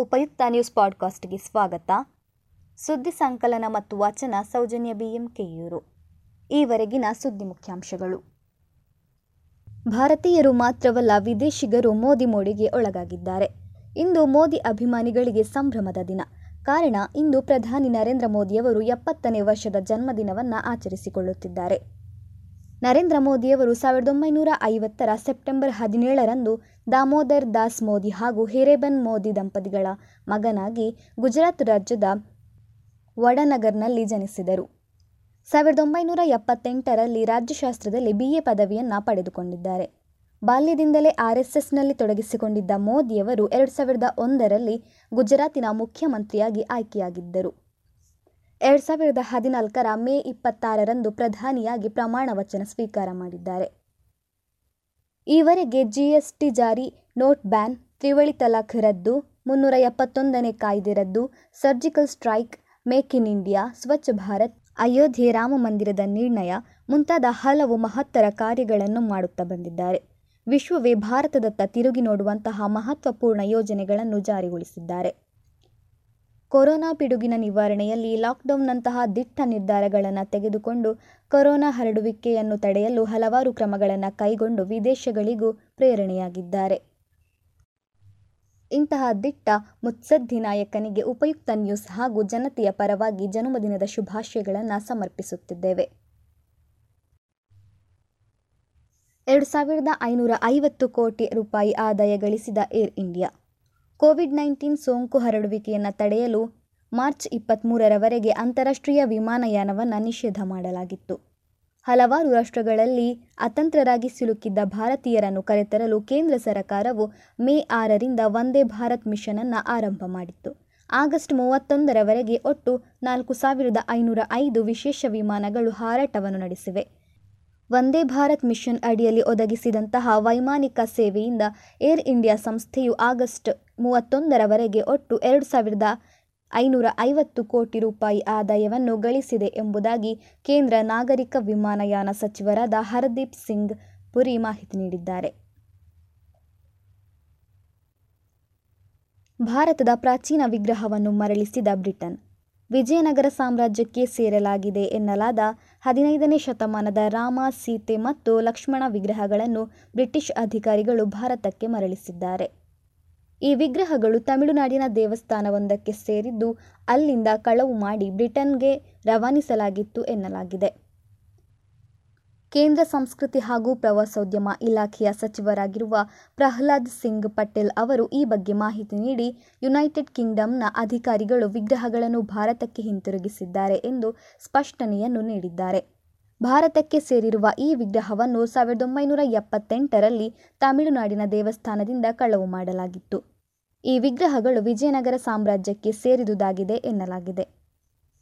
ಆಯುಕ್ತ ನ್ಯೂಸ್ ಪಾಡ್ಕಾಸ್ಟ್ಗೆ ಸ್ವಾಗತ. ಸುದ್ದಿ ಸಂಕಲನ ಮತ್ತು ವಾಚನ ಸೌಜನ್ಯ ಬಿಎಂ ಕೆಯೂರು ಈವರೆಗಿನ ಸುದ್ದಿ ಮುಖ್ಯಾಂಶಗಳು. ಭಾರತೀಯರು ಮಾತ್ರವಲ್ಲ, ವಿದೇಶಿಗರು ಮೋದಿ ಮೋಡಿಗೆ ಒಳಗಾಗಿದ್ದಾರೆ. ಇಂದು ಮೋದಿ ಅಭಿಮಾನಿಗಳಿಗೆ ಸಂಭ್ರಮದ ದಿನ. ಕಾರಣ, ಇಂದು ಪ್ರಧಾನಿ ನರೇಂದ್ರ ಮೋದಿಯವರು ಎಪ್ಪತ್ತನೇ ವರ್ಷದ ಜನ್ಮದಿನವನ್ನು ಆಚರಿಸಿಕೊಳ್ಳುತ್ತಿದ್ದಾರೆ. ನರೇಂದ್ರ ಮೋದಿಯವರು ಸಾವಿರದ ಒಂಬೈನೂರ ಐವತ್ತರ ಸೆಪ್ಟೆಂಬರ್ ಹದಿನೇಳರಂದು ದಾಮೋದರ್ ದಾಸ್ ಮೋದಿ ಹಾಗೂ ಹಿರೇಬನ್ ಮೋದಿ ದಂಪತಿಗಳ ಮಗನಾಗಿ ಗುಜರಾತ್ ರಾಜ್ಯದ ವಡನಗರ್ನಲ್ಲಿ ಜನಿಸಿದರು. ಸಾವಿರದ ಒಂಬೈನೂರ ಎಪ್ಪತ್ತೆಂಟರಲ್ಲಿ ರಾಜ್ಯಶಾಸ್ತ್ರದಲ್ಲಿ ಬಿ ಎ ಪದವಿಯನ್ನು ಪಡೆದುಕೊಂಡಿದ್ದಾರೆ. ಬಾಲ್ಯದಿಂದಲೇ ಆರ್ ಎಸ್ ಎಸ್ನಲ್ಲಿ ತೊಡಗಿಸಿಕೊಂಡಿದ್ದ ಮೋದಿಯವರು ಎರಡು ಸಾವಿರದ ಒಂದರಲ್ಲಿ ಗುಜರಾತಿನ ಮುಖ್ಯಮಂತ್ರಿಯಾಗಿ ಆಯ್ಕೆಯಾಗಿದ್ದರು. ಎರಡು ಸಾವಿರದ ಹದಿನಾಲ್ಕರ ಮೇ ಇಪ್ಪತ್ತಾರರಂದು ಪ್ರಧಾನಿಯಾಗಿ ಪ್ರಮಾಣ ವಚನ ಸ್ವೀಕಾರ ಮಾಡಿದ್ದಾರೆ. ಈವರೆಗೆ ಜಿಎಸ್ಟಿ ಜಾರಿ, ನೋಟ್ ಬ್ಯಾನ್, ತ್ರಿವಳಿ ತಲಾಖ್ ರದ್ದು, ಮುನ್ನೂರ ಎಪ್ಪತ್ತೊಂದನೇ ಕಾಯ್ದೆ ರದ್ದು, surgical strike, make in India, Swachh Bharat, Ayodhya Rama ಮಂದಿರದ ನಿರ್ಣಯ ಮುಂತಾದ ಹಲವು ಮಹತ್ತರ ಕಾರ್ಯಗಳನ್ನು ಮಾಡುತ್ತಾ ಬಂದಿದ್ದಾರೆ. ವಿಶ್ವವೇ ಭಾರತದತ್ತ ತಿರುಗಿ ನೋಡುವಂತಹ ಮಹತ್ವಪೂರ್ಣ ಯೋಜನೆಗಳನ್ನು ಜಾರಿಗೊಳಿಸಿದ್ದಾರೆ. ಕೊರೋನಾ ಪಿಡುಗಿನ ನಿವಾರಣೆಯಲ್ಲಿ ಲಾಕ್ಡೌನ್ನಂತಹ ದಿಟ್ಟ ನಿರ್ಧಾರಗಳನ್ನು ತೆಗೆದುಕೊಂಡು ಕೊರೋನಾ ಹರಡುವಿಕೆಯನ್ನು ತಡೆಯಲು ಹಲವಾರು ಕ್ರಮಗಳನ್ನು ಕೈಗೊಂಡು ವಿದೇಶಗಳಿಗೂ ಪ್ರೇರಣೆಯಾಗಿದ್ದಾರೆ. ಇಂತಹ ದಿಟ್ಟ ಮುತ್ಸದ್ದಿ ನಾಯಕನಿಗೆ ಉಪಯುಕ್ತ ನ್ಯೂಸ್ ಹಾಗೂ ಜನತೆಯ ಪರವಾಗಿ ಜನ್ಮದಿನದ ಶುಭಾಶಯಗಳನ್ನು ಸಮರ್ಪಿಸುತ್ತಿದ್ದೇವೆ. ಎರಡು ಸಾವಿರದ ಐನೂರ ಐವತ್ತು ಕೋಟಿ ರೂಪಾಯಿ ಆದಾಯ ಗಳಿಸಿದ ಏರ್ ಇಂಡಿಯಾ. ಕೋವಿಡ್ ನೈನ್ಟೀನ್ ಸೋಂಕು ಹರಡುವಿಕೆಯನ್ನು ತಡೆಯಲು ಮಾರ್ಚ್ ಇಪ್ಪತ್ತ್ಮೂರರವರೆಗೆ ಅಂತಾರಾಷ್ಟ್ರೀಯ ವಿಮಾನಯಾನವನ್ನು ನಿಷೇಧ ಮಾಡಲಾಗಿತ್ತು. ಹಲವಾರು ರಾಷ್ಟ್ರಗಳಲ್ಲಿ ಅತಂತ್ರರಾಗಿ ಸಿಲುಕಿದ್ದ ಭಾರತೀಯರನ್ನು ಕರೆತರಲು ಕೇಂದ್ರ ಸರ್ಕಾರವು ಮೇ ಆರರಿಂದ ವಂದೇ ಭಾರತ್ ಮಿಷನ್ ಅನ್ನು ಆರಂಭ ಮಾಡಿತ್ತು. ಆಗಸ್ಟ್ ಮೂವತ್ತೊಂದರವರೆಗೆ ಒಟ್ಟು ನಾಲ್ಕು ಸಾವಿರದ ಐನೂರ ಐದು ವಿಶೇಷ ವಿಮಾನಗಳು ಹಾರಾಟವನ್ನು ನಡೆಸಿವೆ. ವಂದೇ ಭಾರತ್ ಮಿಷನ್ ಅಡಿಯಲ್ಲಿ ಒದಗಿಸಿದಂತಹ ವೈಮಾನಿಕ ಸೇವೆಯಿಂದ ಏರ್ ಇಂಡಿಯಾ ಸಂಸ್ಥೆಯು ಆಗಸ್ಟ್ ಮೂವತ್ತೊಂದರವರೆಗೆ ಒಟ್ಟು ಎರಡು ಸಾವಿರದ ಐನೂರ ಐವತ್ತು ಕೋಟಿ ರೂಪಾಯಿ ಆದಾಯವನ್ನು ಗಳಿಸಿದೆ ಎಂಬುದಾಗಿ ಕೇಂದ್ರ ನಾಗರಿಕ ವಿಮಾನಯಾನ ಸಚಿವರಾದ ಹರ್ದೀಪ್ ಸಿಂಗ್ ಪುರಿ ಮಾಹಿತಿ ನೀಡಿದ್ದಾರೆ. ಭಾರತದ ಪ್ರಾಚೀನ ವಿಗ್ರಹವನ್ನು ಮರಳಿಸಿದ ಬ್ರಿಟನ್, ವಿಜಯನಗರ ಸಾಮ್ರಾಜ್ಯಕ್ಕೆ ಸೇರಲಾಗಿದೆ ಎನ್ನಲಾದ ಹದಿನೈದನೇ ಶತಮಾನದ ರಾಮ, ಸೀತೆ ಮತ್ತು ಲಕ್ಷ್ಮಣ ವಿಗ್ರಹಗಳನ್ನು ಬ್ರಿಟಿಷ್ ಅಧಿಕಾರಿಗಳು ಭಾರತಕ್ಕೆ ಮರಳಿಸಿದ್ದಾರೆ. ಈ ವಿಗ್ರಹಗಳು ತಮಿಳುನಾಡಿನ ದೇವಸ್ಥಾನವೊಂದಕ್ಕೆ ಸೇರಿದ್ದು ಅಲ್ಲಿಂದ ಕಳವು ಮಾಡಿ ಬ್ರಿಟನ್ಗೆ ರವಾನಿಸಲಾಗಿತ್ತು ಎನ್ನಲಾಗಿದೆ. ಕೇಂದ್ರ ಸಂಸ್ಕೃತಿ ಹಾಗೂ ಪ್ರವಾಸೋದ್ಯಮ ಇಲಾಖೆಯ ಸಚಿವರಾಗಿರುವ ಪ್ರಹ್ಲಾದ್ ಸಿಂಗ್ ಪಟೇಲ್ ಅವರು ಈ ಬಗ್ಗೆ ಮಾಹಿತಿ ನೀಡಿ, ಯುನೈಟೆಡ್ ಕಿಂಗ್ಡಮ್ನ ಅಧಿಕಾರಿಗಳು ವಿಗ್ರಹಗಳನ್ನು ಭಾರತಕ್ಕೆ ಹಿಂತಿರುಗಿಸಿದ್ದಾರೆ ಎಂದು ಸ್ಪಷ್ಟನೆಯನ್ನು ನೀಡಿದ್ದಾರೆ. ಭಾರತಕ್ಕೆ ಸೇರಿರುವ ಈ ವಿಗ್ರಹವನ್ನು ಸಾವಿರದ ಒಂಬೈನೂರ ಎಪ್ಪತ್ತೆಂಟರಲ್ಲಿ ತಮಿಳುನಾಡಿನ ದೇವಸ್ಥಾನದಿಂದ ಕಳವು ಮಾಡಲಾಗಿತ್ತು. ಈ ವಿಗ್ರಹಗಳು ವಿಜಯನಗರ ಸಾಮ್ರಾಜ್ಯಕ್ಕೆ ಸೇರಿದುದಾಗಿದೆ ಎನ್ನಲಾಗಿದೆ.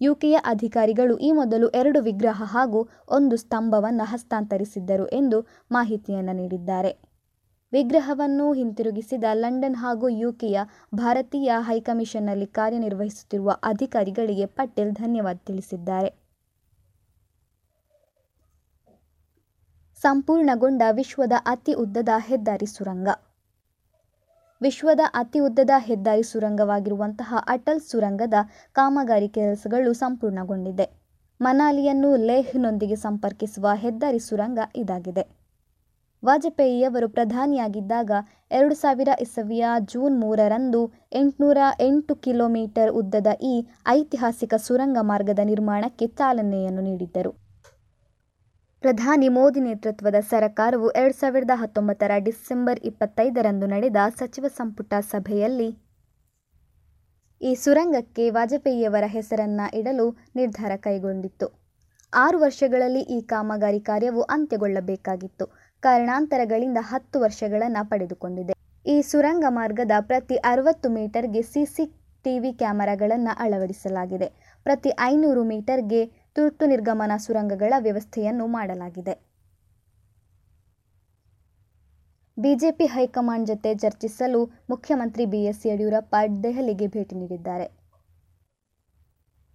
ಯುಕೆಯ ಅಧಿಕಾರಿಗಳು ಈ ಮೊದಲು ಎರಡು ವಿಗ್ರಹ ಹಾಗೂ ಒಂದು ಸ್ತಂಭವನ್ನು ಹಸ್ತಾಂತರಿಸಿದ್ದರು ಎಂದು ಮಾಹಿತಿಯನ್ನು ನೀಡಿದ್ದಾರೆ. ವಿಗ್ರಹವನ್ನು ಹಿಂತಿರುಗಿಸಿದ ಲಂಡನ್ ಹಾಗೂ ಯುಕೆಯ ಭಾರತೀಯ ಹೈಕಮಿಷನ್ನಲ್ಲಿ ಕಾರ್ಯನಿರ್ವಹಿಸುತ್ತಿರುವ ಅಧಿಕಾರಿಗಳಿಗೆ ಪಟೇಲ್ ಧನ್ಯವಾದ ತಿಳಿಸಿದ್ದಾರೆ. ಸಂಪೂರ್ಣಗೊಂಡ ವಿಶ್ವದ ಅತಿ ಉದ್ದದ ಹೆದ್ದಾರಿ ಸುರಂಗ. ವಿಶ್ವದ ಅತಿ ಉದ್ದದ ಹೆದ್ದಾರಿ ಸುರಂಗವಾಗಿರುವಂತಹ ಅಟಲ್ ಸುರಂಗದ ಕಾಮಗಾರಿ ಕೆಲಸಗಳು ಸಂಪೂರ್ಣಗೊಂಡಿದೆ. ಮನಾಲಿಯನ್ನು ಲೇಹ್ನೊಂದಿಗೆ ಸಂಪರ್ಕಿಸುವ ಹೆದ್ದಾರಿ ಸುರಂಗ ಇದಾಗಿದೆ. ವಾಜಪೇಯಿಯವರು ಪ್ರಧಾನಿಯಾಗಿದ್ದಾಗ ಎರಡು ಸಾವಿರ ಇಸವಿಯ ಜೂನ್ ಮೂರರಂದು ಎಂಟುನೂರ ಎಂಟು ಕಿಲೋಮೀಟರ್ ಉದ್ದದ ಈ ಐತಿಹಾಸಿಕ ಸುರಂಗ ಮಾರ್ಗದ ನಿರ್ಮಾಣಕ್ಕೆ ಚಾಲನೆಯನ್ನು ನೀಡಿದ್ದರು. ಪ್ರಧಾನಿ ಮೋದಿ ನೇತೃತ್ವದ ಸರಕಾರವು ಎರಡು ಸಾವಿರದ ಹತ್ತೊಂಬತ್ತರ ಡಿಸೆಂಬರ್ ಇಪ್ಪತ್ತೈದರಂದು ನಡೆದ ಸಚಿವ ಸಂಪುಟ ಸಭೆಯಲ್ಲಿ ಈ ಸುರಂಗಕ್ಕೆ ವಾಜಪೇಯಿಯವರ ಹೆಸರನ್ನ ಇಡಲು ನಿರ್ಧಾರ ಕೈಗೊಂಡಿತ್ತು. ಆರು ವರ್ಷಗಳಲ್ಲಿ ಈ ಕಾಮಗಾರಿ ಕಾರ್ಯವು ಅಂತ್ಯಗೊಳ್ಳಬೇಕಾಗಿತ್ತು. ಕಾರಣಾಂತರಗಳಿಂದ ಹತ್ತು ವರ್ಷಗಳನ್ನು ಪಡೆದುಕೊಂಡಿದೆ. ಈ ಸುರಂಗ ಮಾರ್ಗದ ಪ್ರತಿ ಅರವತ್ತು ಮೀಟರ್ಗೆ ಸಿಸಿ ಟಿವಿ ಕ್ಯಾಮೆರಾಗಳನ್ನು ಅಳವಡಿಸಲಾಗಿದೆ. ಪ್ರತಿ ಐನೂರು ಮೀಟರ್ಗೆ ತುರ್ತು ನಿರ್ಗಮನ ಸುರಂಗಗಳ ವ್ಯವಸ್ಥೆಯನ್ನು ಮಾಡಲಾಗಿದೆ. ಬಿಜೆಪಿ ಹೈಕಮಾಂಡ್ ಜೊತೆ ಚರ್ಚಿಸಲು ಮುಖ್ಯಮಂತ್ರಿ ಬಿಎಸ್ ಯಡಿಯೂರಪ್ಪ ದೆಹಲಿಗೆ ಭೇಟಿ ನೀಡಿದ್ದಾರೆ.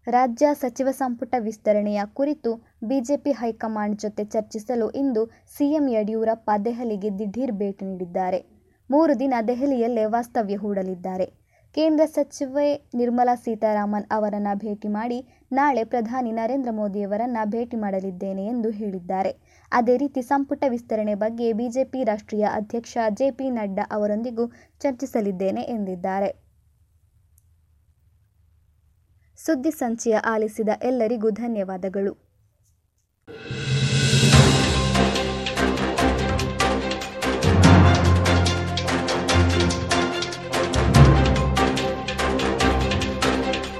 ರಾಜ್ಯ ಸಚಿವ ಸಂಪುಟ ವಿಸ್ತರಣೆಯ ಕುರಿತು ಬಿಜೆಪಿ ಹೈಕಮಾಂಡ್ ಜೊತೆ ಚರ್ಚಿಸಲು ಇಂದು ಸಿಎಂ ಯಡಿಯೂರಪ್ಪ ದೆಹಲಿಗೆ ದಿಢೀರ್ ಭೇಟಿ ನೀಡಿದ್ದಾರೆ. ಮೂರು ದಿನ ದೆಹಲಿಯಲ್ಲೇ ವಾಸ್ತವ್ಯ ಹೂಡಲಿದ್ದಾರೆ. ಕೇಂದ್ರ ಸಚಿವೆ ನಿರ್ಮಲಾ ಸೀತಾರಾಮನ್ ಅವರನ್ನು ಭೇಟಿ ಮಾಡಿ ನಾಳೆ ಪ್ರಧಾನಿ ನರೇಂದ್ರ ಮೋದಿಯವರನ್ನು ಭೇಟಿ ಮಾಡಲಿದ್ದೇನೆ ಎಂದು ಹೇಳಿದ್ದಾರೆ. ಅದೇ ರೀತಿ ಸಂಪುಟ ವಿಸ್ತರಣೆ ಬಗ್ಗೆ ಬಿಜೆಪಿ ರಾಷ್ಟ್ರೀಯ ಅಧ್ಯಕ್ಷ ಜೆ. ಪಿ. ನಡ್ಡಾ ಅವರೊಂದಿಗೂ ಚರ್ಚಿಸಲಿದ್ದೇನೆ ಎಂದಿದ್ದಾರೆ. ಸುದ್ದಿ ಸಂಚಿಯ ಆಲಿಸಿದ ಎಲ್ಲರಿಗೂ ಧನ್ಯವಾದಗಳು.